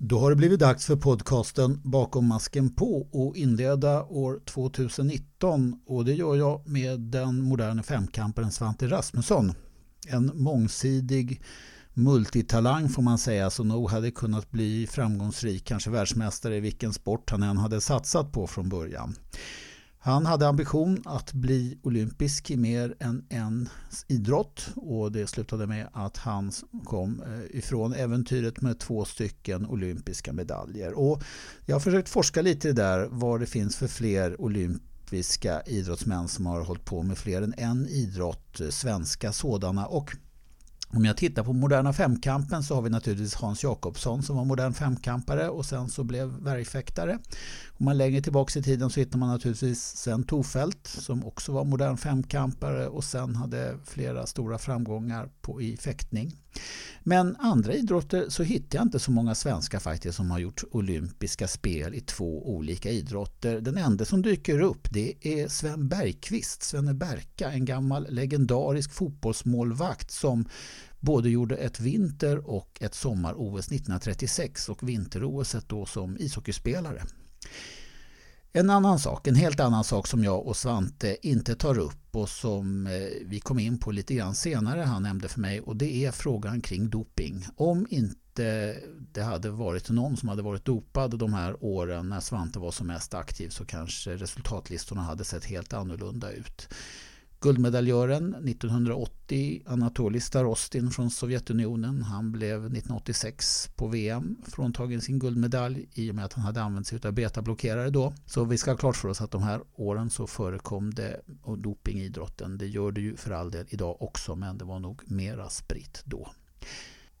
Då har det blivit dags för podcasten Bakom masken på och inleda år 2019 och det gör jag med den moderna femkamparen Svante Rasmusson. En mångsidig multitalang får man säga som nog hade kunnat bli framgångsrik, kanske världsmästare i vilken sport han än hade satsat på från början. Han hade ambition att bli olympisk i mer än en idrott och det slutade med att han kom eh, ifrån äventyret med två stycken olympiska medaljer. Och jag har försökt forska lite där vad det finns för fler olympiska idrottsmän som har hållit på med fler än en idrott, eh, svenska sådana. Och om jag tittar på moderna femkampen så har vi naturligtvis Hans Jakobsson som var modern femkampare och sen så blev värjfäktare. Om man längre tillbaka i tiden så hittar man naturligtvis Sven Tofelt som också var modern femkampare och sen hade flera stora framgångar på, i fäktning. Men andra idrotter så hittar jag inte så många svenskar faktiskt som har gjort olympiska spel i två olika idrotter. Den enda som dyker upp det är Sven Bergqvist, Svenne Berka, en gammal legendarisk fotbollsmålvakt som både gjorde ett vinter och ett sommar-OS 1936 och vinter-OS då som ishockeyspelare. En annan sak, en helt annan sak som jag och Svante inte tar upp och som eh, vi kom in på lite grann senare han nämnde för mig och det är frågan kring doping. Om inte det hade varit någon som hade varit dopad de här åren när Svante var som mest aktiv så kanske resultatlistorna hade sett helt annorlunda ut. Guldmedaljören 1980, Anatolij Starostin från Sovjetunionen. Han blev 1986 på VM fråntagen sin guldmedalj i och med att han hade använt sig av betablockerare då. Så vi ska ha klart för oss att de här åren så förekom det doping i idrotten. Det gör det ju för all del idag också men det var nog mera spritt då.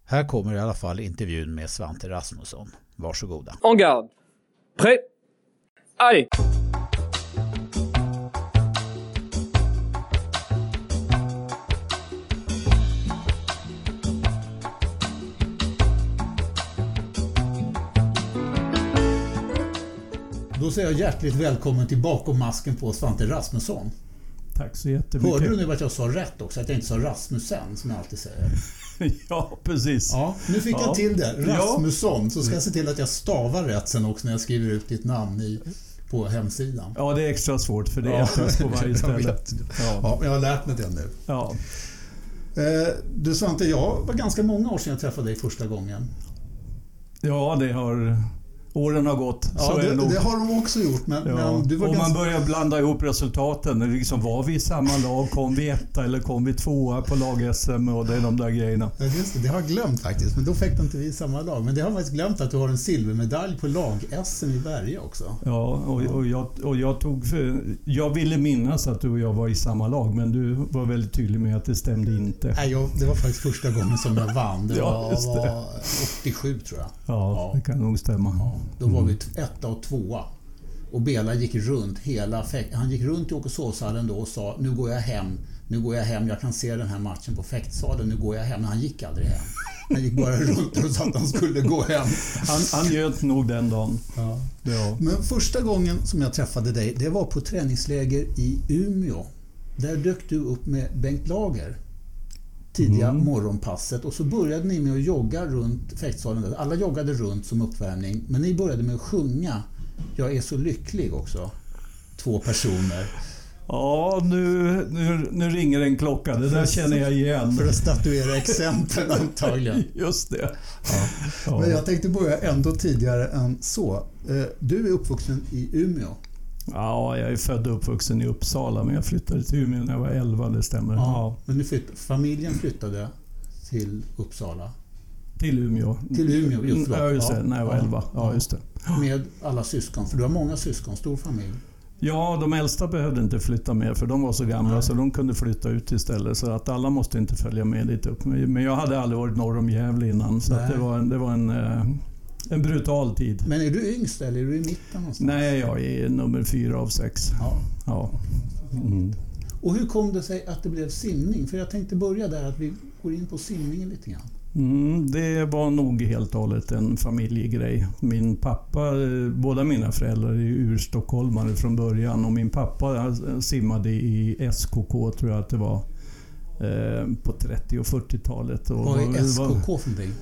Här kommer i alla fall intervjun med Svante Rasmusson. Varsågoda. Oh en garde. Prêt. Allez Då säger jag hjärtligt välkommen till Bakom masken på Svante Rasmusson. Tack så jättemycket. Hörde du nu att jag sa rätt också? Att jag inte sa Rasmussen som jag alltid säger. ja, precis. Ja, nu fick ja. jag till det. Rasmusson. Så ska jag se till att jag stavar rätt sen också när jag skriver ut ditt namn i, på hemsidan. Ja, det är extra svårt för det är ja. på varje ställe. Ja. ja, jag har lärt mig det nu. Ja. Eh, du Svante, jag var ganska många år sedan jag träffade dig första gången. Ja, det har Åren har gått. Ja, det, det, det, har de också gjort. Men, ja. men du var och ganska... man börjar blanda ihop resultaten. Liksom, var vi i samma lag? Kom vi etta eller kom vi tvåa på lag-SM? Och det är de där grejerna. Ja, just det, det har jag glömt faktiskt. Men då fick inte vi i samma lag. Men det har jag faktiskt glömt att du har en silvermedalj på lag-SM i Berge också. Ja, och, och, jag, och jag tog... För, jag ville minnas att du och jag var i samma lag, men du var väldigt tydlig med att det stämde inte. Nej, jag, det var faktiskt första gången som jag vann. Det, ja, var, det. var 87 tror jag. Ja, ja, det kan nog stämma. Då var vi etta och tvåa. Och Bela gick runt hela Han gick runt i Åkesåshallen då och sa nu går jag hem. Nu går jag hem. Jag kan se den här matchen på fäktsalen. Nu går jag hem. Men han gick aldrig hem. Han gick bara runt och sa att han skulle gå hem. Han, han göt nog den dagen. Ja. Ja. Men första gången som jag träffade dig, det var på träningsläger i Umeå. Där dök du upp med Bengt Lager tidiga mm. morgonpasset och så började ni med att jogga runt fäktsalen. Alla joggade runt som uppvärmning men ni började med att sjunga Jag är så lycklig också. Två personer. Ja, nu, nu, nu ringer en klocka. Det där känner jag igen. För att statuera exempel antagligen. Just det. Ja. Ja. Men jag tänkte börja ändå tidigare än så. Eh, du är uppvuxen i Umeå. Ja, jag är född och uppvuxen i Uppsala men jag flyttade till Umeå när jag var 11, det stämmer. Ja, ja. Men flytt, familjen flyttade till Uppsala? Till Umeå. Till Umeå, just Ja, just det. När jag var 11. Ja, just det. Med alla syskon? För du har många syskon, stor familj. Ja, de äldsta behövde inte flytta med för de var så gamla Nej. så de kunde flytta ut istället. Så att alla måste inte följa med dit upp. Men jag hade aldrig varit norr om Gävle innan så det var, det var en, eh, en brutal tid. Men är du yngst eller är du i mitten någonstans? Nej, jag är nummer fyra av sex. Ja. ja. Mm. Och hur kom det sig att det blev simning? För jag tänkte börja där, att vi går in på simningen lite grann. Mm, det var nog helt och hållet en familjegrej. Min pappa, båda mina föräldrar är urstockholmare från början och min pappa simmade i SKK, tror jag att det var, eh, på 30 och 40-talet. Vad är SKK för någonting?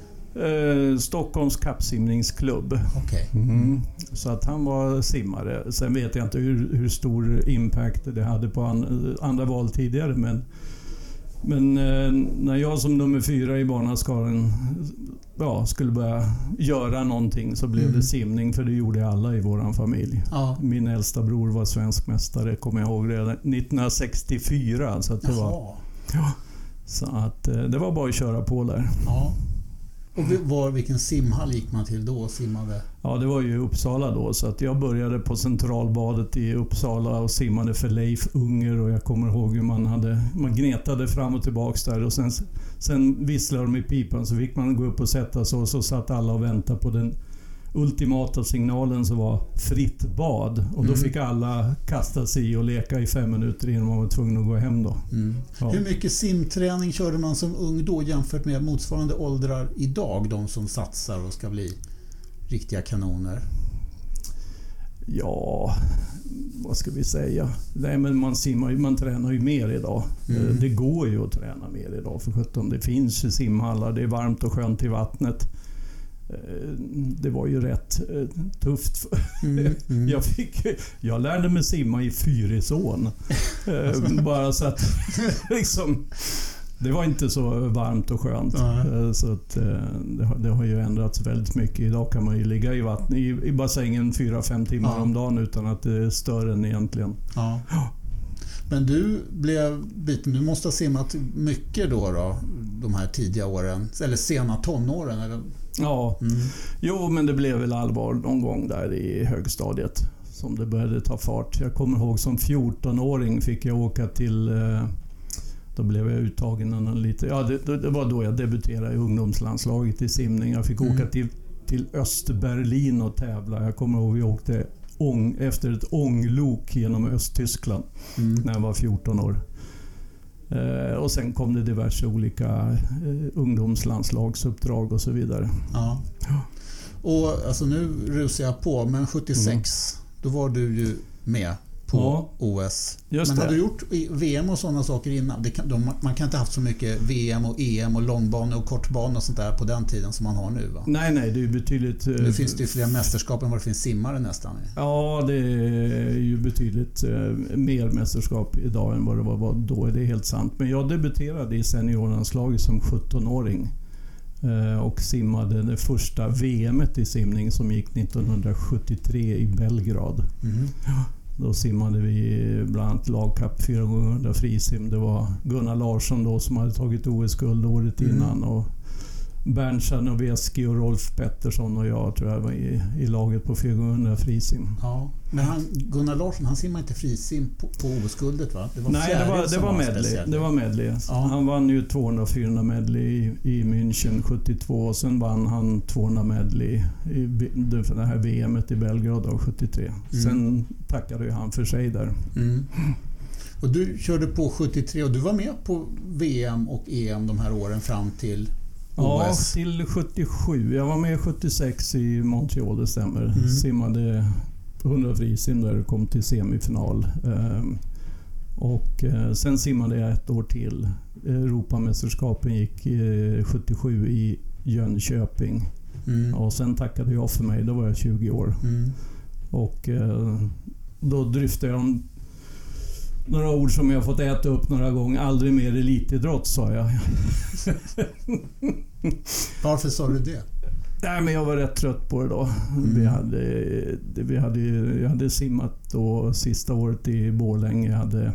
Eh, Stockholms kappsimningsklubb. Okej. Mm. Så att han var simmare. Sen vet jag inte hur, hur stor impact det hade på an, andra val tidigare. Men, men eh, när jag som nummer fyra i barnaskaran ja, skulle börja göra någonting så blev Mm. det simning. För det gjorde alla i vår familj. Ja. Min äldsta bror var svensk mästare, kommer jag ihåg, redan 1964. Så att det var, Jaha. ja, så att, eh, det var bara att köra på där. Ja. Och var, vilken simhall gick man till då och simmade? Ja, det var ju Uppsala då. Så att jag började på Centralbadet i Uppsala och simmade för Leif Unger. Och jag kommer ihåg hur man, hade, man gnetade fram och tillbaks där. Och sen, sen visslade de i pipan så fick man gå upp och sätta sig och så satt alla och väntade på den ultimata signalen som var fritt bad. Och då Mm. fick alla kasta sig i och leka i fem minuter innan man var tvungen att gå hem då. Ja. Hur mycket simträning körde man som ung då jämfört med motsvarande åldrar idag? De som satsar och ska bli riktiga kanoner. Ja, vad ska vi säga? Nej, men man, simmar, ju- man tränar ju mer idag. Mm. Eh, Det går ju att träna mer idag för sjutton. Det finns simhallar, det är varmt och skönt i vattnet. Eh, Det var ju rätt eh, tufft. Mm, mm. Jag, fick, jag lärde mig simma i Fyrisån. Eh, Bara så att liksom... Det var inte så varmt och skönt. Så att, det, har, det har ju ändrats väldigt mycket. Idag kan man ju ligga i, vatten, i, i bassängen 4-5 timmar om dagen utan att det är större än egentligen. Men du blev biten. Du måste ha simmat mycket då, då de här tidiga åren. Eller sena tonåren. Eller? Ja, Mm. jo men det blev väl allvar någon gång där i högstadiet som det började ta fart. Jag kommer ihåg som 14-åring fick jag åka till eh, då blev jag uttagen en lite, ja, det- det var då jag debuterade i ungdomslandslaget i simning. Jag fick Mm. åka till, till Östberlin och tävla. Jag kommer ihåg vi åkte ång, efter ett ånglok genom Östtyskland Mm. när jag var 14 år. Eh, och sen kom det diverse olika eh, ungdomslandslagsuppdrag och så vidare. Ja. Och alltså nu rusar jag på, men 76 då var du ju med på Ja. OS. Men det. hade du gjort VM och sådana saker innan? Kan, de, man kan inte ha haft så mycket VM och EM och långbana och kortbana och sånt där på den tiden som man har nu va? Nej, nej, det är betydligt... eh, Nu finns det ju fler mästerskap än vad det finns simmare nästan. Ja, det är ju betydligt eh, mer mästerskap idag än vad det var då. Det är helt sant. Men jag debuterade i seniorlandslaget som 17-åring. eh, Och simmade det första VMet i simning som gick 1973 i Belgrad. Mm. Då simmade vi bland annat lagkapp 4x100 frisim. Det var Gunnar Larsson då som hade tagit OS-guld året Mm. innan. Och Bernt Czarnoveski och Rolf Pettersson och jag tror jag var i, i laget på 4x100 frisim. Ja. Men han, Gunnar Larsson, han simmar inte frisim på, på OS-guldet va? Det var Nej, det var, det som var medley. Det var medley. Ja. Han vann ju 200-400 medley i, i München 72 och sen vann han 200 medley i B- det här VMet i Belgrad då, 73. Sen tackade ju han för sig där. Mm. Och du körde på 73 och du var med på VM och EM de här åren fram till Ja, OS. till 77. Jag var med 76 i Montreal, det stämmer. Mm. Simmade 100 frisim där och kom till semifinal. Ehm, och eh, sen simmade jag ett år till. Europamästerskapen gick eh, 77 i Jönköping. Mm. Och sen tackade jag för mig, då var jag 20 år. Mm. Och eh, då dryftade jag om några ord som jag fått äta upp några gånger. Aldrig mer elitidrott, sa jag. Varför sa du det? Nej, men jag var rätt trött på det då. Mm. Vi hade, vi hade, jag hade simmat då sista året i Borlänge. Jag hade,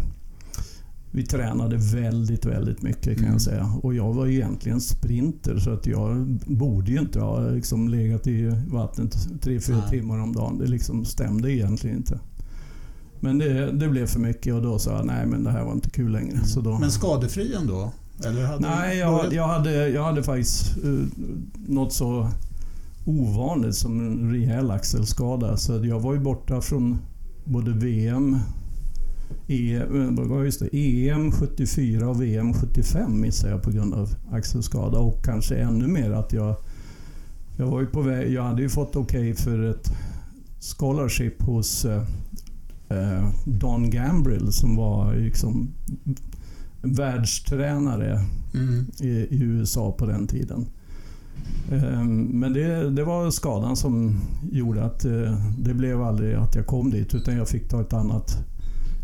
vi tränade väldigt, väldigt mycket kan Mm. jag säga. Och jag var egentligen sprinter så att jag borde ju inte ha liksom legat i vattnet tre fyra Nej. timmar om dagen. Det liksom stämde egentligen inte. Men det, det blev för mycket och då sa jag nej men det här var inte kul längre. Så då, Men skadefri ändå? Nej, jag, jag, hade, jag hade faktiskt uh, något så ovanligt som en rejäl axelskada. Så jag var ju borta från både VM, E, eh, det, EM 74 och VM 75 missade jag på grund av axelskada. Och kanske ännu mer att jag... Jag var ju på väg... Jag hade ju fått okej för ett scholarship hos eh, Don Gambrill som var liksom världstränare Mm. i, i USA på den tiden. Ehm, Men det, det var skadan som gjorde att eh, det blev aldrig att jag kom dit utan jag fick ta ett annat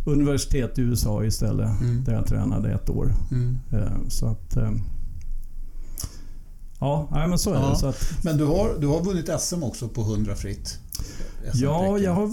universitet i USA istället Mm. där jag tränade ett år. Mm. Ehm, Så att... Ja, nej, men så är Ja. det. Så att, Men du har, du har vunnit SM också på 100 fritt? ja, jag har,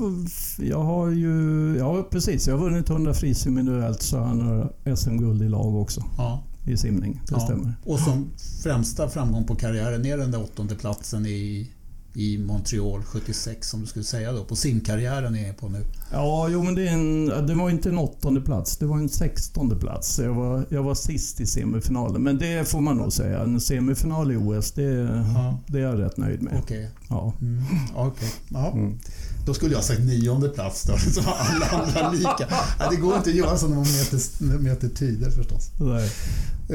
jag har ju... Ja, precis. Jag har vunnit 100 frisim individuellt så har jag några SM-guld i lag också Ja. i simning. Det Ja. stämmer. Och som främsta framgång på karriären är den där åttonde platsen i, i Montreal 76 som du skulle säga då. På simkarriären är jag på nu. Ja, jo men det, är en, det var inte en åttonde plats. Det var en sextonde plats. Så Jag var, jag var sist i semifinalen. Men det får man nog säga. En semifinal i OS, det, Ja. det är jag rätt nöjd med. Okej. Ja. Mm. Okej. Ja. Mm. Då skulle jag ha sagt nionde plats då, så alla andra lika. Ja, det går inte att göra så när man mäter, mäter tider förstås. Nej.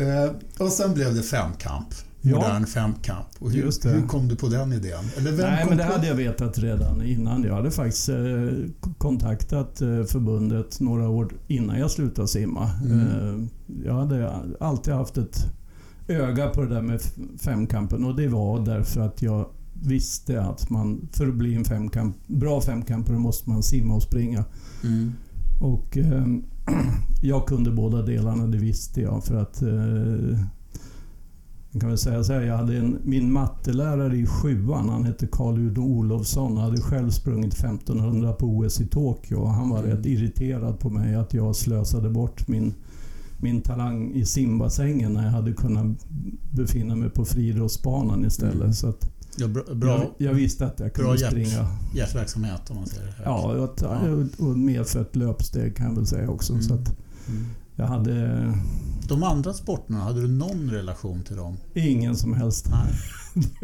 Eh, och sen blev det femkamp. Ja. Modern femkamp. Och hur, hur kom du på den idén? Eller vem Nej, men det på- hade jag vetat redan innan. Jag hade faktiskt eh, kontaktat eh, förbundet några år innan jag slutade simma. Mm. Eh, jag hade alltid haft ett öga på det där med femkampen och det var därför att jag visste att man för att bli en femkamp, bra femkampare måste man simma och springa. Mm. Och eh, jag kunde båda delarna, det visste jag. För att eh, kan väl säga så här, jag hade en, min mattelärare i sjuan, han hette Carl Udo Olofsson, hade själv sprungit 1500 på OS i Tokyo. Och han var Mm. rätt irriterad på mig att jag slösade bort min, min talang i simbassängen när jag hade kunnat befinna mig på friidrottsbanan istället. Mm. Så att Ja, bra jag, jag visste att jag kunde bra hjärt. springa. hjärtverksamhet om man säger det. här. Ja, och, Ja. och medfött löpsteg kan jag väl säga också. Mm. Så att Mm. jag hade De andra sporterna, hade du någon relation till dem? ingen som helst. Nej.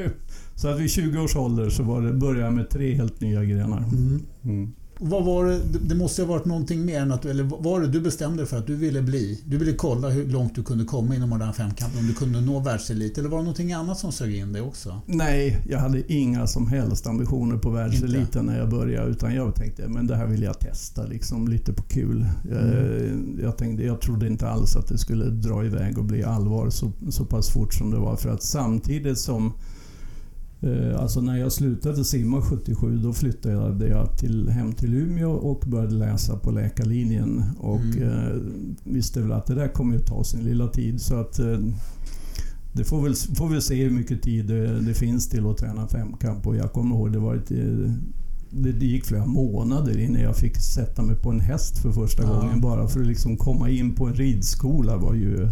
Så att vid 20 års ålder så var det, började jag med tre helt nya grenar. Mm. Och Vad var det, det måste ha varit någonting mer än att du, eller var det du bestämde för att du ville bli? Du ville kolla hur långt du kunde komma inom modern femkamp, om du kunde nå världselit eller var det någonting annat som sög in dig också? Nej, jag hade inga som helst ambitioner på världseliten när jag började. Utan jag tänkte men det här vill jag testa liksom, lite på kul. Jag, jag, tänkte, jag trodde inte alls att det skulle dra iväg och bli allvar så, så pass fort som det var. För att samtidigt som Eh, Alltså när jag slutade simma 77 då flyttade jag till, hem till Umeå och började läsa på läkarlinjen. Och Mm. eh, visste väl att det där kommer ju ta sin lilla tid. Så att eh, det får väl, får vi se hur mycket tid det, det finns till att träna femkamp. Och jag kommer ihåg det var ett, eh, det gick flera månader innan jag fick sätta mig på en häst för första Ja. gången. Bara för att liksom komma in på en ridskola var ju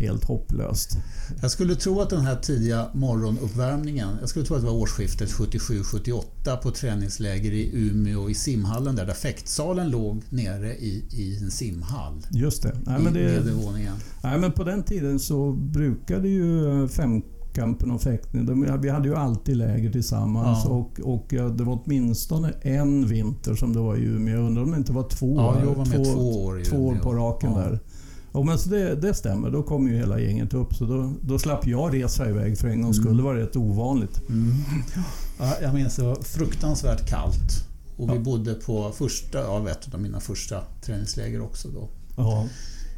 helt hopplöst. Jag skulle tro att den här tidiga morgonuppvärmningen, jag skulle tro att det var årsskiftet 77-78 på träningsläger i Umeå i simhallen där, där fäktsalen låg nere i, i en simhall. Just det. Nej, men I det nedervåningen. Nej, men på den tiden så brukade ju femkampen och fäktning, de, vi hade ju alltid läger tillsammans Ja. och, och det var åtminstone en vinter som det var i Umeå. Jag undrar om det inte var två, Ja, jag var med två, två två år på raken Ja. där. Ja, men så det, det stämmer, då kom ju hela gänget upp. Så då, då slapp jag resa iväg för en gångs skull. Mm. Det var rätt ovanligt. Mm. Ja, jag minns det var fruktansvärt kallt. Och vi Ja. bodde på första, av ett av mina första träningsläger också då. Ja,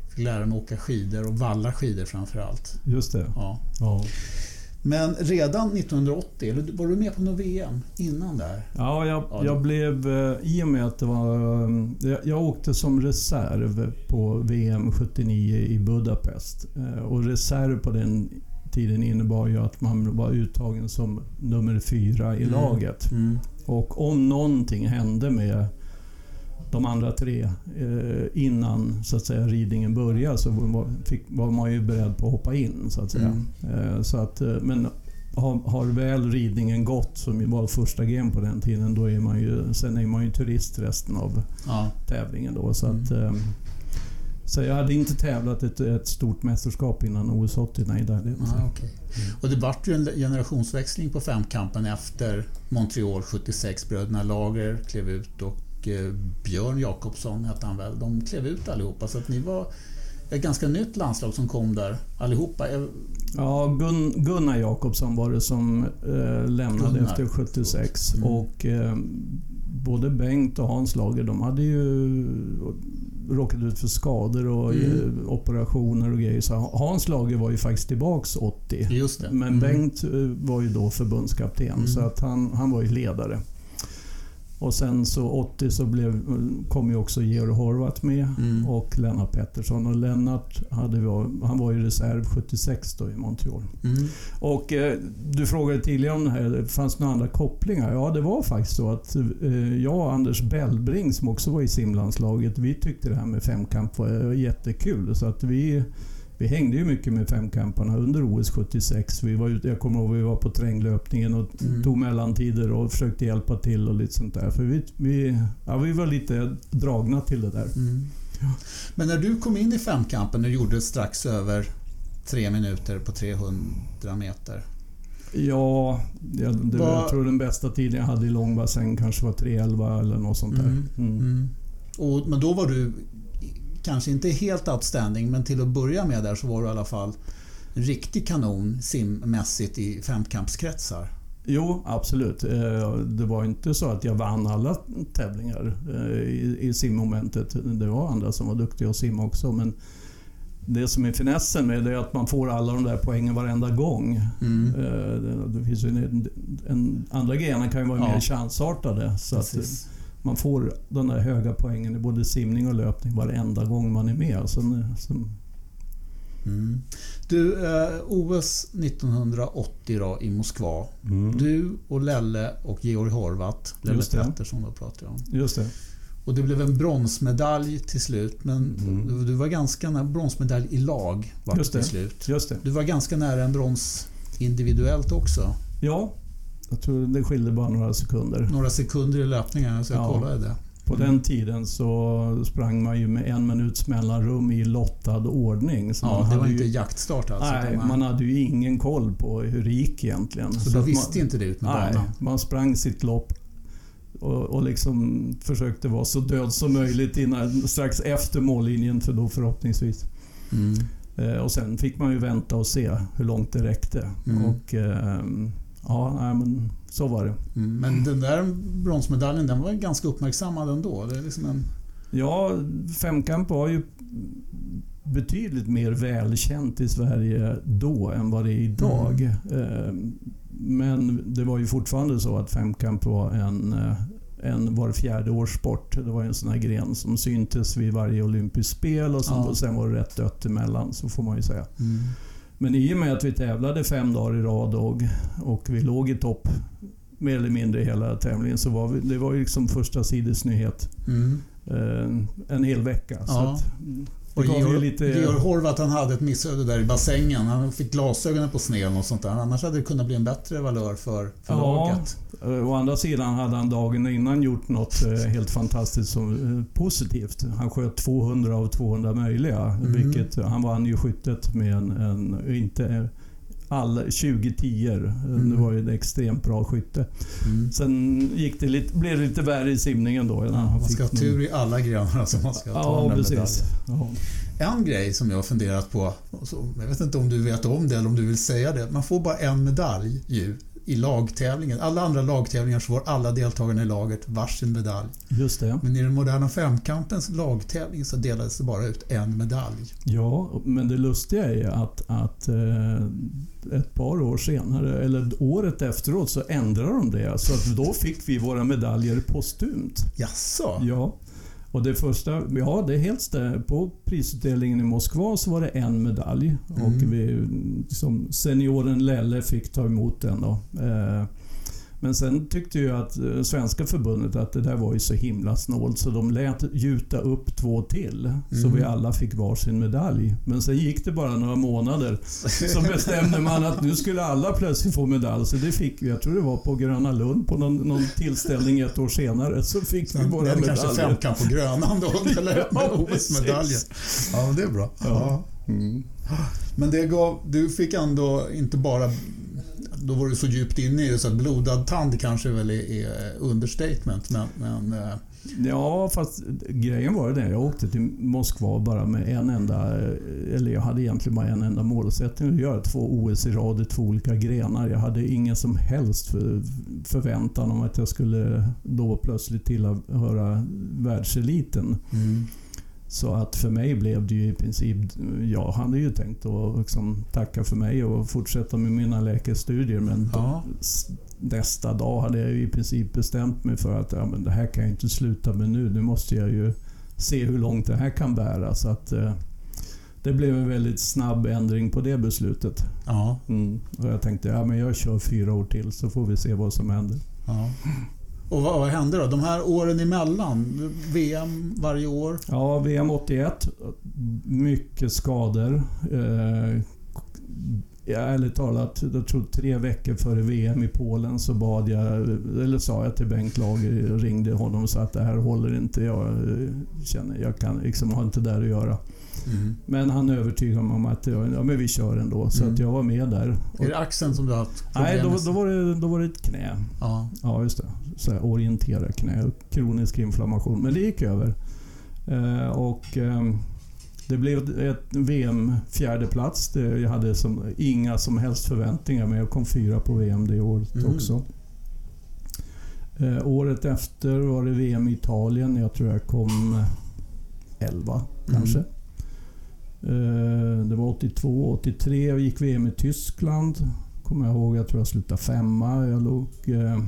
Fick lära mig åka skidor och valla skidor framför allt. just det. Ja. Ja. Men redan 1980, eller var du med på något VM innan där? Ja, jag, Ja, jag blev... eh, I och med att det var... eh, Jag, jag åkte som reserv på VM 79 i Budapest. Eh, Och reserv på den tiden innebar ju att man var uttagen som nummer fyra i Mm. laget. Mm. Och om någonting hände med de andra tre eh, innan så att säga, ridningen började så var, man ju beredd på att hoppa in. Så att säga. Eh, så att, eh, men har, har väl ridningen gått, som var första gren på den tiden, då är man ju, sen är man ju turist resten av Ja. tävlingen. Då, så, Mm. att, eh, så jag hade inte tävlat ett, ett stort mästerskap innan OS 80. Nej, det hade. Ja, okej. Och det vart ju en generationsväxling på femkampen efter Montreal 76. Bröderna Lager klev ut och eh, Björn Jakobsson hette han väl. De klev ut allihopa. Så att ni var ett ganska nytt landslag som kom där allihopa. Jag- Ja, Gun, Gunnar Jakobsson var det som eh, lämnade Gunnar, efter 76. Mm. Och eh, både Bengt och Hans Lager, de hade ju råkat ut för skador och Mm. eh, operationer och grejer. Så Hans Lager var ju faktiskt tillbaks 80. Just det. Men Mm. Bengt eh, var ju då förbundskapten Mm. så att han, han var ju ledare. Och sen så 80 så blev, kom ju också Georg Horvath med Mm. och Lennart Pettersson. Och Lennart hade vi, han var ju reserv 76 då i Montreal. Mm. Och eh, du frågade tidigare om det här, fanns det några andra kopplingar? Ja, det var faktiskt så att eh, jag och Anders Bellbring som också var i simlandslaget, vi tyckte det här med femkamp var eh, jättekul. Så att vi, vi hängde ju mycket med femkamparna under OS 76. Vi var ute, jag kommer ihåg vi var på terränglöpningen och Mm. tog mellantider och försökte hjälpa till och lite sånt där. För vi, vi, ja, vi var lite dragna till det där. Mm. Men när du kom in i femkampen, du gjorde strax över tre minuter på 300 meter. Ja, jag, det, Vad- jag tror den bästa tiden jag hade i långbassäng kanske var 3.11 eller något sånt där. Mm. Mm. Mm. Och, men då var du kanske inte helt outstanding, men till att börja med där så var du i alla fall en riktig kanon simmässigt i femkampskretsar. Jo, absolut. Eh, Det var inte så att jag vann alla tävlingar eh, i, simmomentet. Det var andra som var duktiga att simma också. Men det som är finessen med det är att man får alla de där poängen varenda gång. Mm. Eh, Det, finns en, en, andra grejerna kan ju vara Ja. mer chansartade. Så att Precis. Man får de där höga poängen i både simning och löpning varenda gång man är med. Så, så, Mm. Du, eh, OS 1980 då, i Moskva. Du och Lelle och Georg Horvath, Lelle. Pettersson då pratar jag om. just det. Och det blev en bronsmedalj till slut. Men Mm. du, var ganska nära bronsmedalj i lag var det Just till det. slut. Just det. Du var ganska nära en brons individuellt också. Ja, jag tror det skilde bara några sekunder. Några sekunder i löpningen, så jag Ja. kollade det. På den tiden så sprang man ju med en minuts mellanrum i lottad ordning. Så Ja, man det var hade inte ju, jaktstart alltså. Nej, utan man hade ju ingen koll på hur det gick egentligen. så du att visste man, inte det ut med Nej, banan? man sprang sitt lopp och, och liksom försökte vara så död som möjligt innan, strax efter mållinjen för då förhoppningsvis. Mm. Eh, och sen fick man ju vänta och se hur långt det räckte. Mm. Och ehm, ja, nej, men så var det. Mm. Men den där bronsmedaljen den var ganska uppmärksammad ändå. Det är liksom en... Ja, femkamp var ju betydligt mer välkänt i Sverige då än vad det är idag. Eh, Men det var ju fortfarande så att femkamp var en, eh, en var fjärde års sport. Det var en sån här gren som syntes vid varje olympiskt spel och sen, Ja. sen var det rätt dött emellan, så får man ju säga. Mm. Men i och med att vi tävlade fem dagar i rad och, och vi låg i topp mer eller mindre hela tävlingen så var vi, det var ju liksom första sidesnyhet Mm. eh, en hel vecka. Så Ja. att, Och Georg, lite... Georg Horvath han hade ett missöde där i bassängen. Han fick glasögonen på sned och sånt där. Annars hade det kunnat bli en bättre valör för, för Ja. laget. Eh, Å andra sidan hade han dagen innan gjort något eh, helt fantastiskt som, eh, positivt. Han sköt 200 av 200 möjliga. Mm. Vilket, han vann ju skyttet med en, en inte alla 20 tior. Mm. Det var ju ett extremt bra skytte. Mm. Sen gick det lite, blev det lite värre i simningen då. Ja, man ska ha tur i alla grenar. Alltså man ska ta Ja, precis. Ja. En grej som jag har funderat på, jag vet inte om du vet om det eller om du vill säga det. Man får bara en medalj ju, i lagtävlingen. Alla andra lagtävlingar så får alla deltagarna i laget varsin medalj. Just det. Men i den moderna femkampens lagtävling så delades det bara ut en medalj. Ja, men det lustiga är att, att eh, ett par år senare, eller året efteråt, så ändrade de det. Så att då fick vi våra medaljer postumt. Jaså? Ja. Och det första, ja det helt stä- På prisutdelningen i Moskva så var det en medalj. Mm. Och vi, liksom, senioren Lelle fick ta emot den. Då. Eh, men sen tyckte ju att eh, svenska förbundet att det där var ju så himla snålt så de lät gjuta upp två till. Så Mm. vi alla fick varsin medalj. Men sen gick det bara några månader så bestämde man att nu skulle alla plötsligt få medalj. Så det fick vi. Jag tror det var på Gröna Lund på någon, någon tillställning ett år senare. Så fick vi våra är kanske medaljer. femkamp på Grönan då, eller OS-medaljer. Ja, det är bra. Ja. Ja. Mm. Men det gav, du fick ändå inte bara... Då var du så djupt inne i det så att blodad tand kanske väl är, är understatement. Men, men eh, Ja, fast grejen var ju det. Jag åkte till Moskva bara med en enda... Eller jag hade egentligen bara en enda målsättning. Att göra två OS i rad i två olika grenar. Jag hade ingen som helst för, förväntan om att jag skulle då plötsligt tillhöra världseliten. mm. Så att för mig blev det ju i princip, jag hade ju tänkt att liksom tacka för mig och fortsätta med mina läkarstudier men Ja. s- nästa dag hade jag ju i princip bestämt mig för att ja, men det här kan jag inte sluta med nu. Nu måste jag ju se hur långt det här kan bära. Så att, eh, det blev en väldigt snabb ändring på det beslutet. Ja. Mm. Och jag tänkte ja, men jag kör fyra år till så får vi se vad som händer. ja. Och vad, vad hände då? De här åren emellan? VM varje år? Ja, VM 81. Mycket skador. Eh, ja, ärligt talat, jag tror tre veckor före VM i Polen så bad jag, eller sa jag till Bengt Lager, ringde honom och sa att det här håller inte. Jag eh, känner, jag kan liksom, har inte där att göra. Mm. Men han övertygade mig om att ja, men vi kör ändå. Så Mm. att jag var med där. Är det axeln som du har haft Nej, då, då, var det, då var det ett knä. Ja. Ja, just det. Så här, orientera knä, kronisk inflammation. Men det gick över. Eh, och ehm, det blev ett VM fjärdeplats. Det, jag hade som, inga som helst förväntningar men jag kom fyra på VM det året Mm. också. Eh, året efter var det VM i Italien. Jag tror jag kom eh, 11 kanske. Eh, det var 82, 83 gick VM i Tyskland. Kommer jag ihåg. Jag tror jag slutade femma. Jag låg... Eh,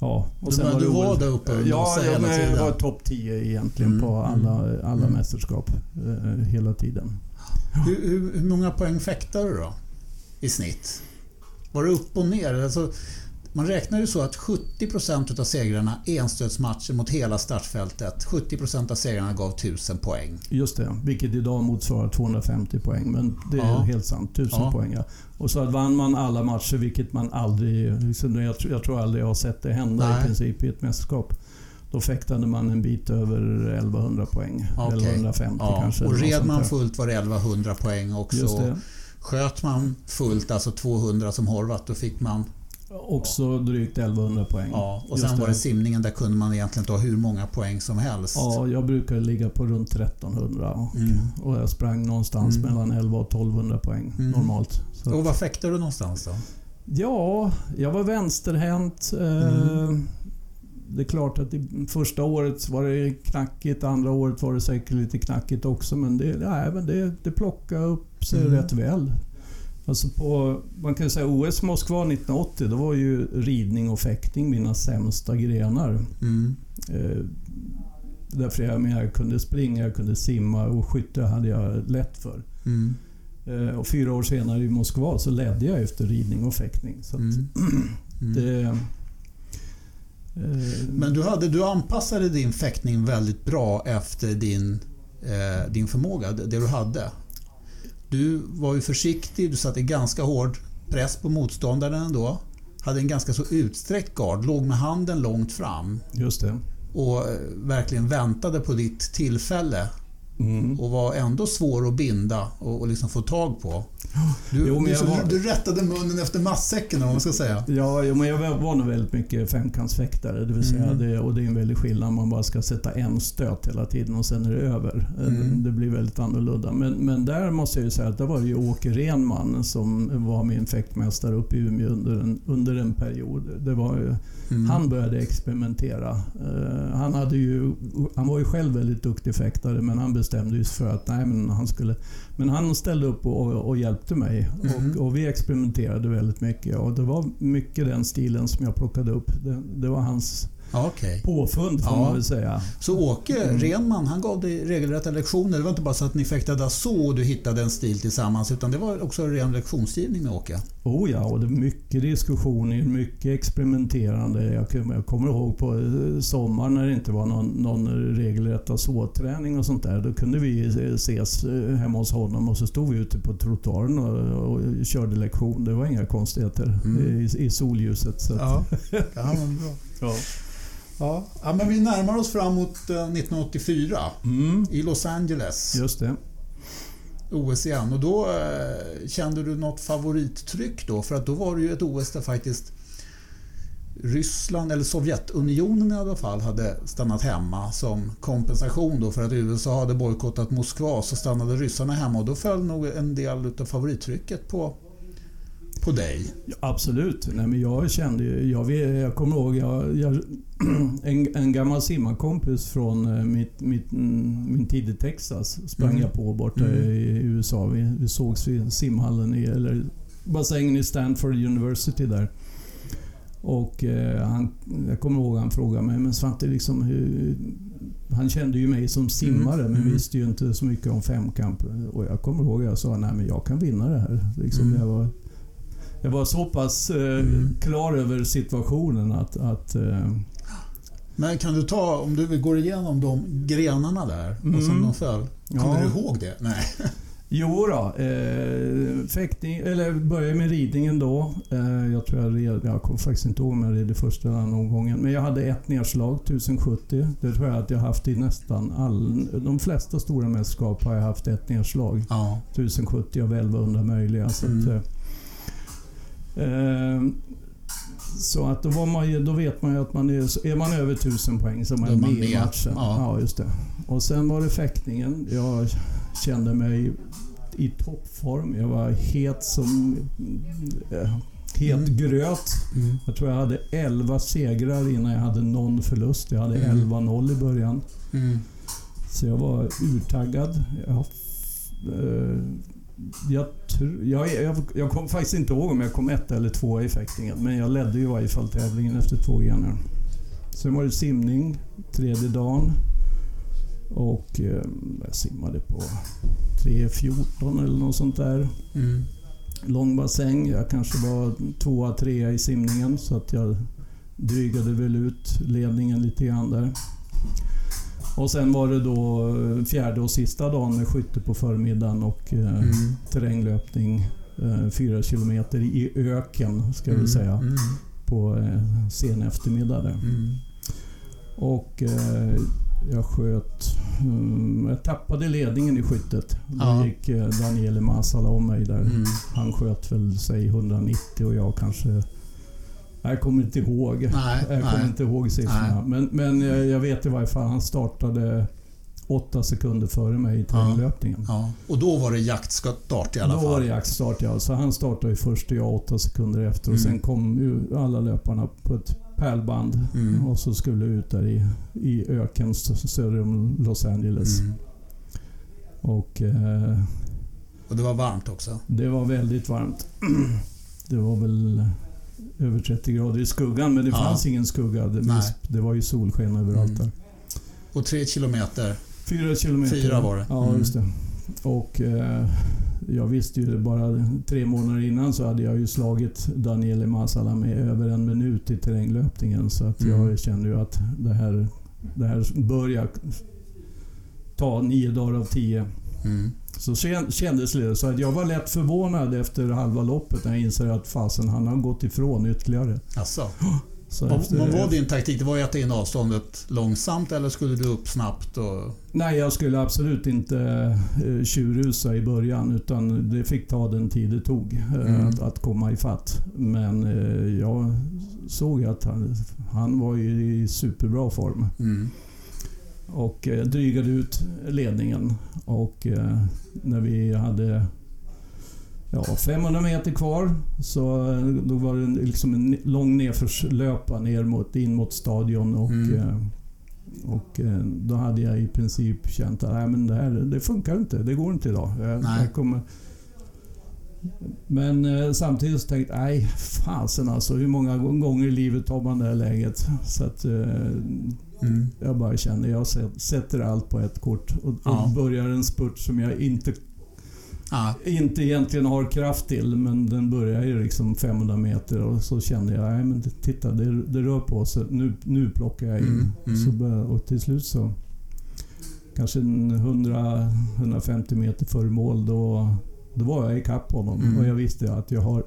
ja, Du, men du det var där uppe och Ja, men jag var topp 10 egentligen Mm, på alla, alla mm. mästerskap. Eh, hela tiden. Hur, hur, hur många poäng fäktade du då? I snitt? Var det upp och ner? Alltså, man räknar ju så att 70% av segrarna enstötsmatcher mot hela startfältet. 70% av segrarna gav 1000 poäng. Just det, vilket idag motsvarar 250 poäng. Men det är Ja. helt sant. 1000 Ja. poäng. Och så att vann man alla matcher, vilket man aldrig... liksom, Jag, tror- jag tror aldrig jag har sett det hända Nej. i princip i ett mästerskap. Då fäktade man en bit över 1100 poäng. Okej. 1150 Ja, kanske. och red man fullt var det 1100 poäng också. Just det. Sköt man fullt, alltså 200 som Horvat, då fick man... Också drygt 1100 poäng. Ja, och Just sen var det simningen, där kunde man egentligen ta hur många poäng som helst. Ja, jag brukar ligga på runt 1300 och, Mm. och jag sprang någonstans Mm. mellan 11 och 1200 poäng Mm. normalt. Så, Och var fäktade du någonstans då? ja, jag var vänsterhänt. Eh, Mm. Det är klart att i första året var det knackigt, andra året var det säkert lite knackigt också men det, nej, men det, det plockade upp sig Mm. rätt väl. Alltså på, man kan säga OS Moskva 1980, då var ju ridning och fäktning mina sämsta grenar. Mm. Eh, därför jag, men jag kunde springa, jag kunde simma och skytte hade jag lätt för. Mm. Eh, och fyra år senare i Moskva så ledde jag efter ridning och fäktning. Så Mm. Mm. det, eh, Men du, hade, du anpassade din fäktning väldigt bra efter din, eh, din förmåga, det du hade. Du var ju försiktig, du satte ganska hård press på motståndaren ändå. Hade en ganska så utsträckt gard, låg med handen långt fram just det. och eh, verkligen väntade på ditt tillfälle Mm. och var ändå svår att binda och, och liksom få tag på. Du, Jo, du, var- du rättade munnen efter matsäcken om man ska säga. Ja, jo, men jag var- nog väldigt mycket femkantsfäktare. Det vill säga Mm. det, och det är en väldig skillnad om man bara ska sätta en stöt hela tiden och sen är det över. Eh, Mm. Det blir väldigt annorlunda. Men, men där måste jag ju säga att det var ju Åke Renman som var min fäktmästare uppe i Umeå under en, under en period. Det var ju, Mm. Han började experimentera. Eh, han, hade ju, han var ju själv väldigt duktig fäktare men han bestämde sig för att nej, men han skulle... Men han ställde upp och, och hjälpte mig Mhm. och, och vi experimenterade väldigt mycket. Och det var mycket den stilen som jag plockade upp. Det, det var hans Okej. påfund får Ja. man väl säga. Så Åke Mm. Renman, han gav dig regelrätta lektioner. Det var inte bara så att ni fäktade så och du hittade en stil tillsammans utan det var också ren lektionsgivning med Åke. Oh ja, och det var mycket diskussioner, mycket experimenterande. Jag, kom- jag kommer ihåg på eh, sommaren när det inte var någon, någon regelrätt såträning och sånt där. Då kunde vi eh, ses eh, hemma hos honom och så stod vi ute på trottoaren och, och körde lektion. Det var inga konstigheter Mm. i, i solljuset. Så Ja, ja bra. Ja. Ja. ja, men vi närmar oss framåt eh, 1984 Mm, i Los Angeles. just det. OS igen. Och då eh, kände du något favorittryck då? För att då var det ju ett OS där faktiskt Ryssland, eller Sovjetunionen i alla fall, hade stannat hemma som kompensation då för att USA hade bojkottat Moskva så stannade ryssarna hemma och då föll nog en del utav favorittrycket på, på dig? Ja, absolut. Nej, men jag kände jag, jag kommer ihåg jag, jag, en, en gammal simmarkompis från eh, mitt, mitt, mm, min tid i Texas sprang mm. jag på borta mm. i USA. Vi, vi sågs vid simhallen, i, eller bassängen i Stanford University där. Och eh, han, jag kommer ihåg han frågade mig, men Svante, liksom, hur, han kände ju mig som simmare mm. men mm. visste ju inte så mycket om femkamp. Och jag kommer ihåg att jag sa, nej men jag kan vinna det här. Liksom, mm. jag, var, jag var så pass eh, mm. klar över situationen att... att eh, men kan du ta, om du går igenom de grenarna där och som mm. de föll. Kommer ja. du ihåg det? Nej. Jo då, eh, fäktning, eller började med ridningen då. Eh, jag tror jag red, jag kommer faktiskt inte ihåg om jag red det första någon gången. Men jag hade ett nedslag, 1070. Det tror jag att jag haft i nästan all, de flesta stora mästerskap har jag haft ett nedslag. Ja. 1070 av 1100 möjliga. Så mm. att, eh, så att då, var man, då vet man ju att man är, är man över 1000 poäng så är man, med i matchen. Ja. ja. just det. Och sen var det fäktningen. Jag kände mig i toppform. Jag var het som äh, het mm. gröt. Mm. Jag tror jag hade 11 segrar innan jag hade någon förlust. Jag hade mm. 11-0 i början. Mm. Så jag var urtaggad. Jag, jag, jag, jag, jag kommer faktiskt inte ihåg om jag kom ett eller två i fäktningen. Men jag ledde ju i varje fall tävlingen efter två grenar. Sen var det simning tredje dagen. Och eh, jag simmade på 3.14 eller något sånt där. Mm. Lång bassäng. Jag kanske var tvåa, trea i simningen så att jag drygade väl ut ledningen lite grann där. Och sen var det då eh, fjärde och sista dagen med skytte på förmiddagen och eh, mm. terränglöpning eh, fyra kilometer i öken, ska mm. vi säga, mm. på eh, sen eftermiddag. Där. Mm. Och eh, jag sköt... Um, jag tappade ledningen i skyttet. Ja. Då gick eh, Daniele Masala om mig där. Mm. Han sköt väl, säg 190 och jag kanske... Jag kommer inte ihåg. Nej, jag kommer inte ihåg siffrorna. Men, men jag vet i varje fall han startade åtta sekunder före mig i terränglöpningen. Ja, ja. Och då var det jaktstart i alla då fall? Då var det jaktstart ja. Så han startade ju först och jag åtta sekunder efter. Mm. Och sen kom ju alla löparna på ett pärlband mm. och så skulle ut där i, i öken söder om Los Angeles. Mm. Och, eh, och det var varmt också? Det var väldigt varmt. Det var väl över 30 grader i skuggan, men det ja. fanns ingen skugga. Det, det, var ju solsken överallt mm. där. Och tre kilometer? Fyra kilometer. Fyra var det? Ja, just det. Och eh, jag visste ju bara tre månader innan så hade jag ju slagit Daniele Masala med över en minut i terränglöpningen. Så att jag mm. kände ju att det här, det här börjar ta nio dagar av tio. Mm. Så kändes det. Så att jag var lätt förvånad efter halva loppet när jag inser att fasen, han har gått ifrån ytterligare. Alltså. Så vad, efter, var din taktik? Det var ju att ta in avståndet långsamt eller skulle du upp snabbt? Och... Nej, jag skulle absolut inte uh, tjurrusa i början utan det fick ta den tid det tog uh, mm. att, att, komma ifatt. Men uh, jag såg att han, han var i superbra form. Mm. Och uh, drygade ut ledningen. Och när vi hade ja, 500 meter kvar. Så eh, då var det liksom en lång nedförslöpa ner mot, in mot stadion. Och, mm. Eh, och eh, då hade jag i princip känt att Nej, men det, här, det funkar inte. Det går inte idag. Jag, jag kommer... Men samtidigt så tänkte jag, nej fasen alltså. Hur många gånger i livet har man det här läget? Så att, mm. Jag bara känner, jag sätter allt på ett kort och, ja. börjar en spurt som jag inte ja. inte egentligen har kraft till. Men den börjar ju liksom 500 meter och så kände jag, nej men titta det, det rör på sig. Nu, nu plockar jag in. Mm, mm. Så började, och till slut så kanske 100-150 meter före mål då, då var jag ikapp honom. Mm. Och jag visste att jag har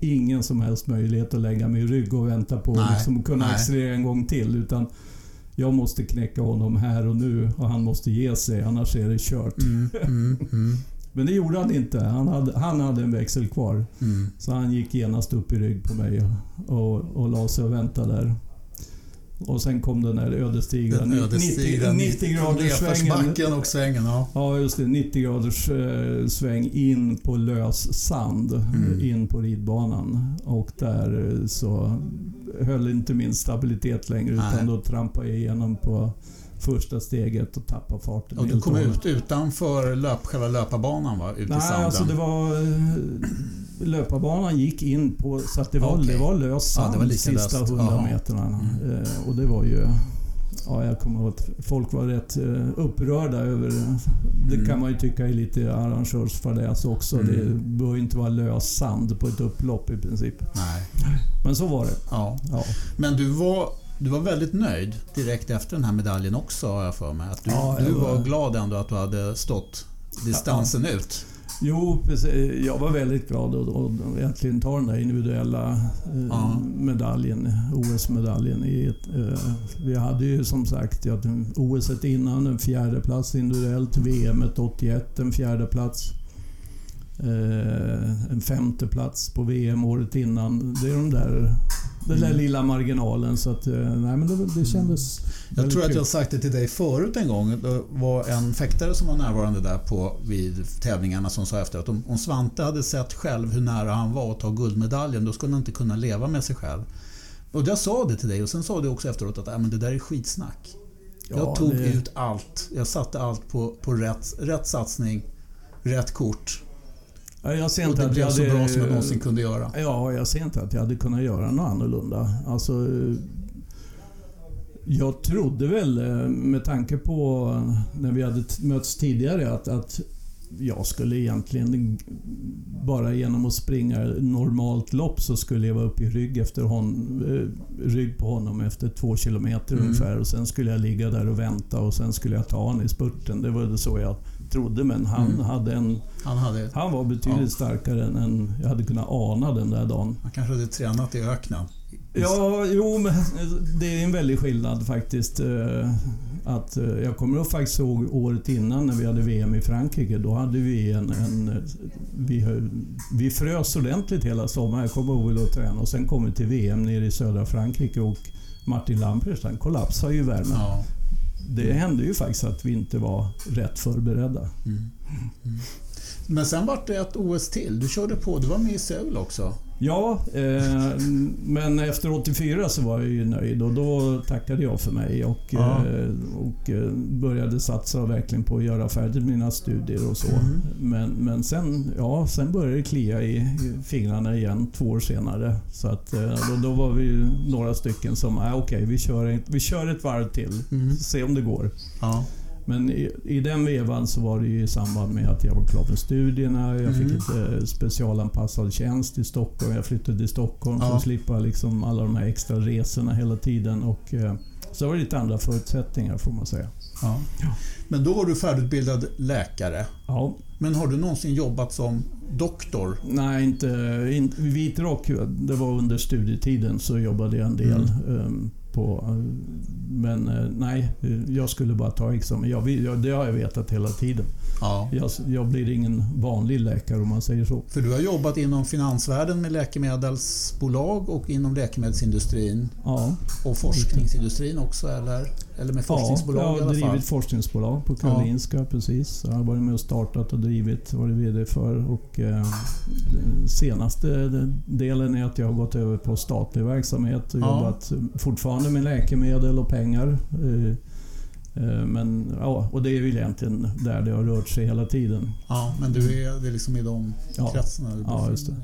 ingen som helst möjlighet att lägga mig i rygg och vänta på att liksom kunna nej. accelerera en gång till. Utan jag måste knäcka honom här och nu och han måste ge sig, annars är det kört. Mm, mm, mm. Men det gjorde han inte. Han hade, han hade en växel kvar. Mm. Så han gick genast upp i rygg på mig och, och, och la sig och väntade där. Och sen kom den där ödesdigra Den ödesdigra 90, 90 graders svängen. Och svängen, ja. Ja, just det. 90 graders eh, sväng in på lös sand. Mm. In på ridbanan. Och där eh, så höll inte min stabilitet längre Nej. utan då trampade jag igenom på första steget och tappade farten Och du kom ut utanför löp, själva löparbanan va? Ut i Nej, sanden. alltså det var... Löparbanan gick in på... Så att det var, Okej. det var lös Ja, sand det var lika sista löst. 100 Jaha. meterna. Mm. Eh, Och det var ju... Ja, jag kommer ihåg att folk var rätt eh, upprörda över... Det Mm. kan man ju tycka är lite arrangörsfadäs också. Mm. Det ju inte vara lös sand på ett upplopp i princip. Nej. Men så var det. Ja. Ja, Men du var, du var väldigt nöjd direkt efter den här medaljen också har jag för mig. Att du, Ja, du var var- glad ändå att du hade stått distansen ut. Jo, precis. jag var väldigt glad att äntligen ta den där individuella eh, Ja. medaljen, OS-medaljen. Eh, vi hade ju som sagt OS innan en fjärde plats individuellt, VM ett 81 en fjärde plats. Eh, en femte plats på VM året innan. Det är de där, den där Mm. lilla marginalen. Så att, eh, nej, men det, det kändes Jag tror att kul. jag har sagt det till dig förut en gång. Det var en fäktare som var närvarande där på, vid tävlingarna som sa efteråt om, om Svante hade sett själv hur nära han var att ta guldmedaljen då skulle han inte kunna leva med sig själv. Och jag sa det till dig och sen sa du också efteråt att äh, men det där är skitsnack. jag Ja, tog det- ut allt. Jag satte allt på, på rätt, rätt satsning, rätt kort. Ja, jag ser Och inte det att blev jag så hade- bra som jag någonsin kunde göra. Ja, jag ser inte att jag hade kunnat göra något annorlunda. Alltså, jag trodde väl eh, med tanke på när vi hade mötts tidigare att, att jag skulle egentligen bara genom att springa normalt lopp så skulle jag vara uppe i rygg, efter hon, eh, rygg på honom efter två kilometer Mm. ungefär. Och sen skulle jag ligga där och vänta och sen skulle jag ta honom i spurten. Det var det så jag trodde. Men han, Mm. hade en, Han, hade, han var betydligt Ja. starkare än, jag hade kunnat ana den där dagen. han kanske hade tränat i öknen. Ja, jo, men det är en väldig skillnad faktiskt. eh, Att, eh, jag kommer ihåg faktiskt ihåg året innan när vi hade VM i Frankrike. Då hade vi en... en eh, vi, vi frös ordentligt hela sommaren. Jag kommer ihåg att tränade. Och sen kom vi till VM nere i södra Frankrike och Martin Lamprecht han kollapsade ju i värmen. Ja. Det hände ju faktiskt att vi inte var rätt förberedda. Mm. Mm. Men sen var det ett OS till. Du körde på. Du var med i Seoul också. Ja, eh, men efter 84 så var jag ju nöjd och då tackade jag för mig och, Ja. eh, och eh, började satsa verkligen på att göra färdigt mina studier och så. Mm. Men, men sen, ja, sen började det klia i, i fingrarna igen två år senare. Så att, eh, då, då var vi några stycken som, ah, okej vi, kör ett- vi kör ett varv till. Mm. Se om det går. Ja. Men i, i den vevan så var det ju i samband med att jag var klar med studierna. Jag fick Mm. ett specialanpassad tjänst i Stockholm. Jag flyttade till Stockholm för Ja. att slippa liksom alla de här extra resorna hela tiden. Och, eh, så var det lite andra förutsättningar får man säga. Ja. Men då var du färdigutbildad läkare. Ja, Men har du någonsin jobbat som doktor? nej, inte, inte vit rock. Det var under studietiden så jobbade jag en del. Mm. eh, på, men eh, nej, jag skulle bara ta examen. Jag, jag, det har jag vetat hela tiden. Ja. Jag, jag blir ingen vanlig läkare om man säger så. För du har jobbat inom finansvärlden med läkemedelsbolag och inom läkemedelsindustrin Ja, och forskningsindustrin också eller? Eller med forskningsbolag ja, i jag har alla fall? drivit forskningsbolag på Karolinska precis. Jag har varit med och startat och drivit, varit VD för. Och, eh, senaste delen är att jag har gått över på statlig verksamhet och Ja. jobbat fortfarande med läkemedel och pengar. Eh, eh, men, ja, och det är ju egentligen där det har rört sig hela tiden. Ja, men du är, det är liksom i de Ja. kretsarna Ja, befinner just det.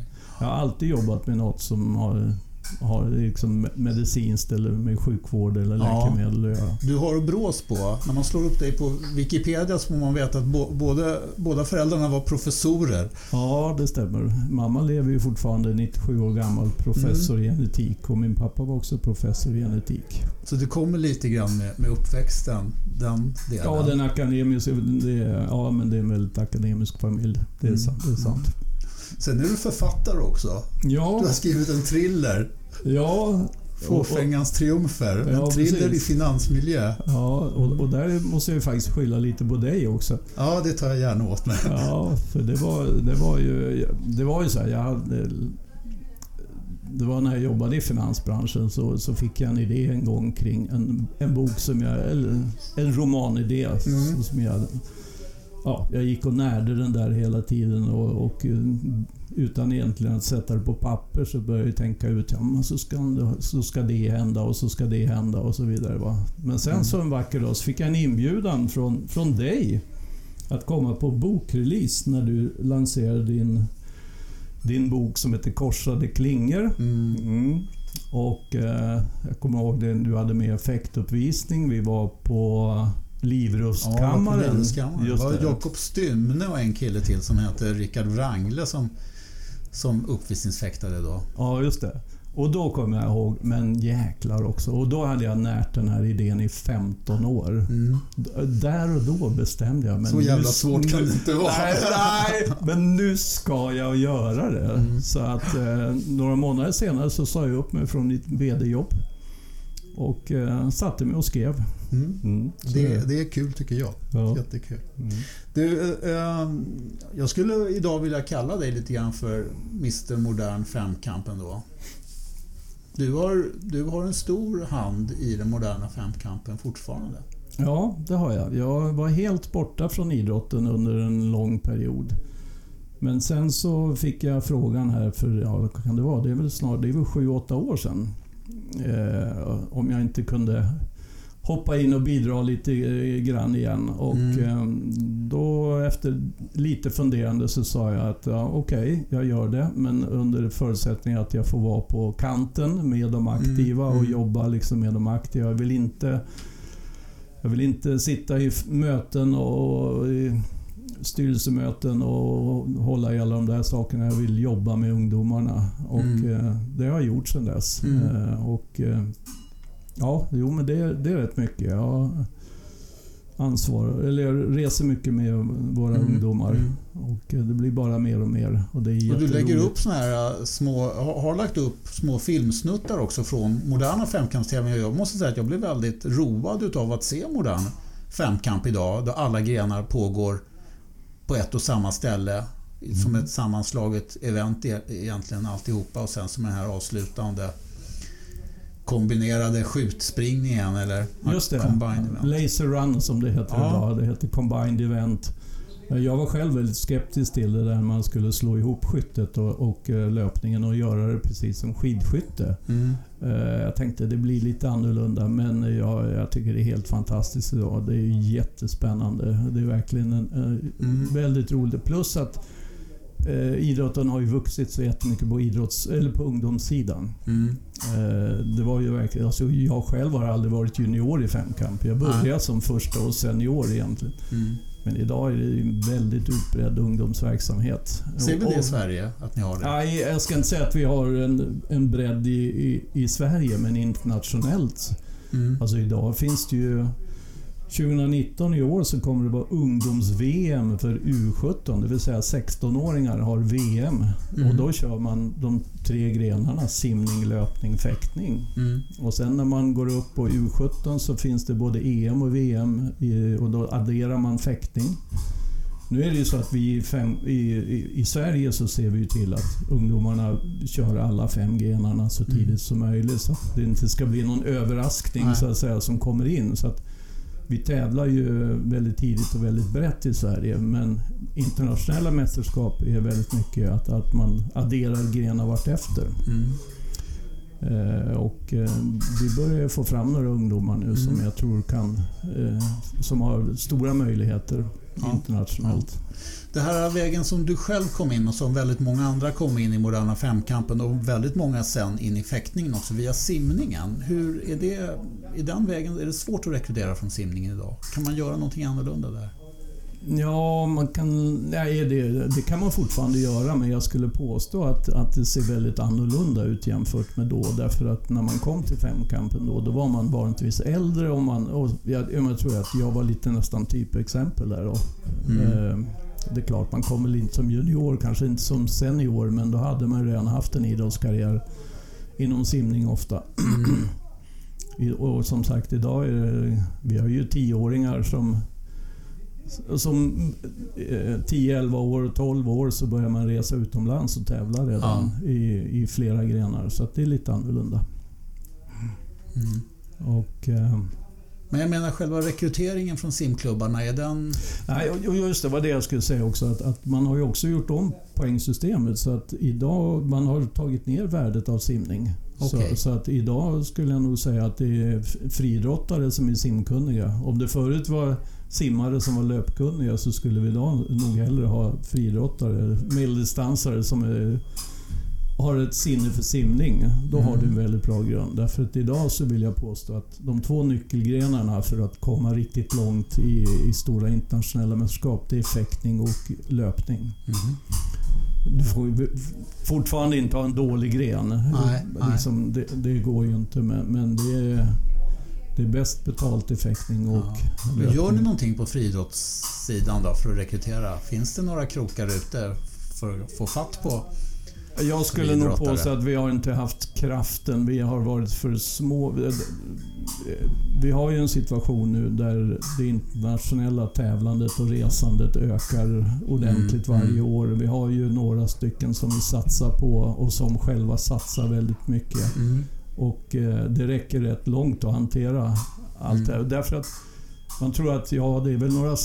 Jag har alltid jobbat med något som har, har liksom medicinskt eller med sjukvård eller Ja. läkemedel att göra. Du har brås på. När man slår upp dig på Wikipedia så får man veta att bo, både, båda föräldrarna var professorer. Ja, det stämmer. Mamma lever ju fortfarande 97 år gammal, professor i genetik och min pappa var också professor i genetik. Så det kommer lite grann med, med uppväxten, den delen. Ja, den akademiska, det, ja, men det är en väldigt akademisk familj. Det är, Mm. sant, det är sant. Sen är du författare också. Ja, Du har skrivit en thriller, ja, Fåfängans triumfer. Ja, en thriller precis. i finansmiljö. ja, och, och där måste jag ju faktiskt skylla lite på dig också. Ja, det tar jag gärna åt mig. Ja, för det var, det var ju, det var ju så här, jag hade, det var när jag jobbade i finansbranschen så, så fick jag en idé en gång kring en, en bok som jag, eller en romanidé mm. som jag ja, jag gick och närde den där hela tiden och, och, utan egentligen att sätta det på papper så började jag tänka ut ja, men så, ska, så ska det hända och så ska det hända och så vidare. Va? Men sen mm. så en vacker dag så fick jag en inbjudan från, från dig att komma på bokrelease när du lanserade din, din bok som heter Korsade klingor. Mm. Mm. Och eh, Jag kommer ihåg det, du hade med effektuppvisning. Vi var på Livrustkammaren. Ja, det var Jakob Stymne och en kille till som hette Rickard Wrangle som, som uppvisningsfäktade då. Ja, just det. Och då kommer jag ihåg, men jäklar också. Och då hade jag närt den här idén i 15 år. Mm. Där och då bestämde jag mig. Så jävla svårt kan det inte vara. Nej, nej, men nu ska jag göra det. Mm. Så att eh, några månader senare så sa jag upp mig från mitt VD-jobb. Och eh, satte mig och skrev. Mm. Mm, det, det, är kul tycker jag. Ja. Jättekul. Mm. Du, eh, jag skulle idag vilja kalla dig lite grann för Mr Modern Femkampen då. Du har, du har en stor hand i den moderna femkampen fortfarande. Ja, det har jag. Jag var helt borta från idrotten under en lång period. Men sen så fick jag frågan här för, ja kan det vara? Det är väl snart, det är väl sju, åtta år sedan. Eh, om jag inte kunde hoppa in och bidra lite eh, grann igen. Och mm. Ehm, då efter lite funderande så sa jag att ja, okej, okay, jag gör det. Men under förutsättning att jag får vara på kanten med de aktiva mm. och mm. jobba liksom med de aktiva. Jag vill inte jag vill inte sitta i möten och i styrelsemöten och hålla i alla de där sakerna. Jag vill jobba med ungdomarna. Och mm. Eh, det har jag gjort sedan dess. Mm. Eh, och Ja, jo men det, det är rätt mycket. Jag ansvarar, eller jag reser mycket med våra mm. ungdomar. Mm. Och det blir bara mer och mer. Och, det är och du lägger upp såna här små, har lagt upp små filmsnuttar också från moderna femkampstävlingar. Jag måste säga att jag blev väldigt road utav att se modern femkamp idag. Där alla grenar pågår på ett och samma ställe. Mm. Som ett sammanslaget event e-, egentligen alltihopa och sen som den här avslutande kombinerade skjutspringningen eller Just det. Combined event. Laser Run som det heter ja. idag. Det heter Combined Event. Jag var själv väldigt skeptisk till det där man skulle slå ihop skyttet och, och eh, löpningen och göra det precis som skidskytte. Mm. Eh, jag tänkte det blir lite annorlunda men jag, jag tycker det är helt fantastiskt idag. Det är jättespännande. Det är verkligen en, mm. väldigt roligt. Plus att eh, idrotten har ju vuxit så jättemycket på, idrotts, eller på ungdomssidan. Mm. Eh, det var ju verkligen, alltså jag själv har aldrig varit junior i femkamp. Jag började ah. som första och senior egentligen. Mm. Men idag är det ju en väldigt utbredd ungdomsverksamhet. Ser vi det i Sverige? Att ni har det? Nej, jag ska inte säga att vi har en, en bredd i, i, i Sverige, men internationellt. Mm. Alltså idag finns det ju 2019 i år så kommer det vara ungdoms-VM för U17, det vill säga 16-åringar har VM. Mm. Och då kör man de tre grenarna simning, löpning, fäktning. Mm. Och sen när man går upp på U17 så finns det både EM och VM och då adderar man fäktning. Nu är det ju så att vi fem, i, i, i, Sverige så ser vi till att ungdomarna kör alla fem grenarna så tidigt mm. som möjligt. Så att det inte ska bli någon överraskning så att säga, som kommer in. Så att vi tävlar ju väldigt tidigt och väldigt brett i Sverige men internationella mästerskap är väldigt mycket att, att man adderar grenar vartefter. Mm. Eh, och eh, vi börjar få fram några ungdomar nu mm. som jag tror kan, eh, som har stora möjligheter ja. internationellt. Det här vägen som du själv kom in och som väldigt många andra kom in i moderna femkampen och väldigt många sen in i fäktningen också via simningen. Hur är det, i den vägen, är det svårt att rekrytera från simningen idag? Kan man göra någonting annorlunda där? Ja, man kan, nej, det, det kan man fortfarande göra men jag skulle påstå att, att det ser väldigt annorlunda ut jämfört med då. Därför att när man kom till femkampen då, då var man vanligtvis äldre och, man, och jag, jag tror att jag var lite nästan typexempel där då. Mm. Eh, det är klart, man kommer inte som junior, kanske inte som senior, men då hade man redan haft en idrottskarriär inom simning ofta. Mm. och som sagt, idag är det, vi har ju tioåringar som som eh, 10, 11 år, 12 år så börjar man resa utomlands och tävla redan Ja. i, i flera grenar. Så det är lite annorlunda. Mm. Och, eh, Men jag menar själva rekryteringen från simklubbarna, är den... Nej, och just det var det jag skulle säga också. Att, att man har ju också gjort om poängsystemet så att idag man har tagit ner värdet av simning. Okej. Så, så att idag skulle jag nog säga att det är friidrottare som är simkunniga. Om det förut var simmare som var löpkunniga så skulle vi idag nog hellre ha friidrottare, medeldistansare som är, har ett sinne för simning. Då har du en väldigt bra grund. Därför att idag så vill jag påstå att de två nyckelgrenarna för att komma riktigt långt i, i stora internationella mästerskap det är fäktning och löpning. Mhm. Du får fortfarande inte ha en dålig gren. Nej, nej. liksom, det, det går ju inte men, men det, är, det är bäst betalt i fäktning och löpning. Gör ni någonting på friidrottssidan då för att rekrytera? Finns det några krokar ute för att få fatt på? Jag skulle nog påstå att vi har inte haft kraften. Vi har varit för små. Vi har ju en situation nu där det internationella tävlandet och resandet ökar ordentligt Mm, varje mm. år. Vi har ju några stycken som vi satsar på och som själva satsar väldigt mycket. Mm. Och eh, det räcker rätt långt att hantera allt det här. Därför att man tror att ja, det är väl några...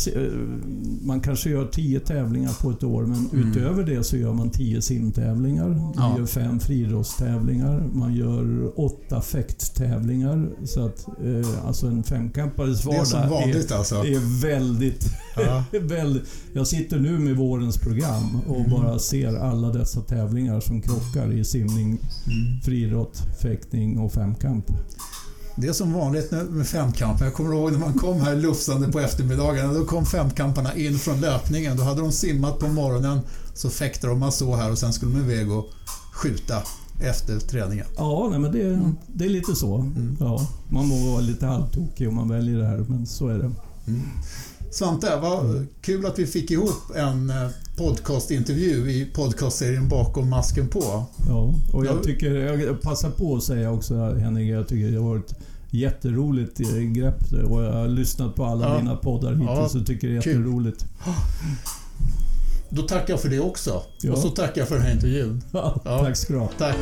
Man kanske gör tio tävlingar på ett år men Mm. utöver det så gör man tio simtävlingar. Man Ja. gör fem friidrottstävlingar. Man gör åtta fäkttävlingar. Så att eh, alltså en femkampares Det är vardag som vanligt alltså. är, är väldigt, Ja. väldigt... Jag sitter nu med vårens program och Mm. bara ser alla dessa tävlingar som krockar i simning, Mm. friidrott, fäktning och femkamp. Det är som vanligt med femkampen. Jag kommer ihåg när man kom här lufsande på eftermiddagarna. Då kom femkamparna in från löpningen. Då hade de simmat på morgonen. Så fäktade de man så här och sen skulle de iväg och skjuta efter träningen. Ja, nej, men det, det är lite så. Mm. Ja, man må vara lite halvtokig om man väljer det här, men så är det. Svante, vad kul att vi fick ihop en eh, podcastintervju i podcastserien Bakom masken på. Ja, och Ja. jag tycker, jag passar på att säga också Henning, jag tycker det har varit jätteroligt eh, grepp och jag har lyssnat på alla Ja. dina poddar hittills Ja, och tycker det är kul. jätteroligt. Då tackar jag för det också. Ja. Och så tackar jag för den här intervjun. Ja. Tack ska du ha. Tack.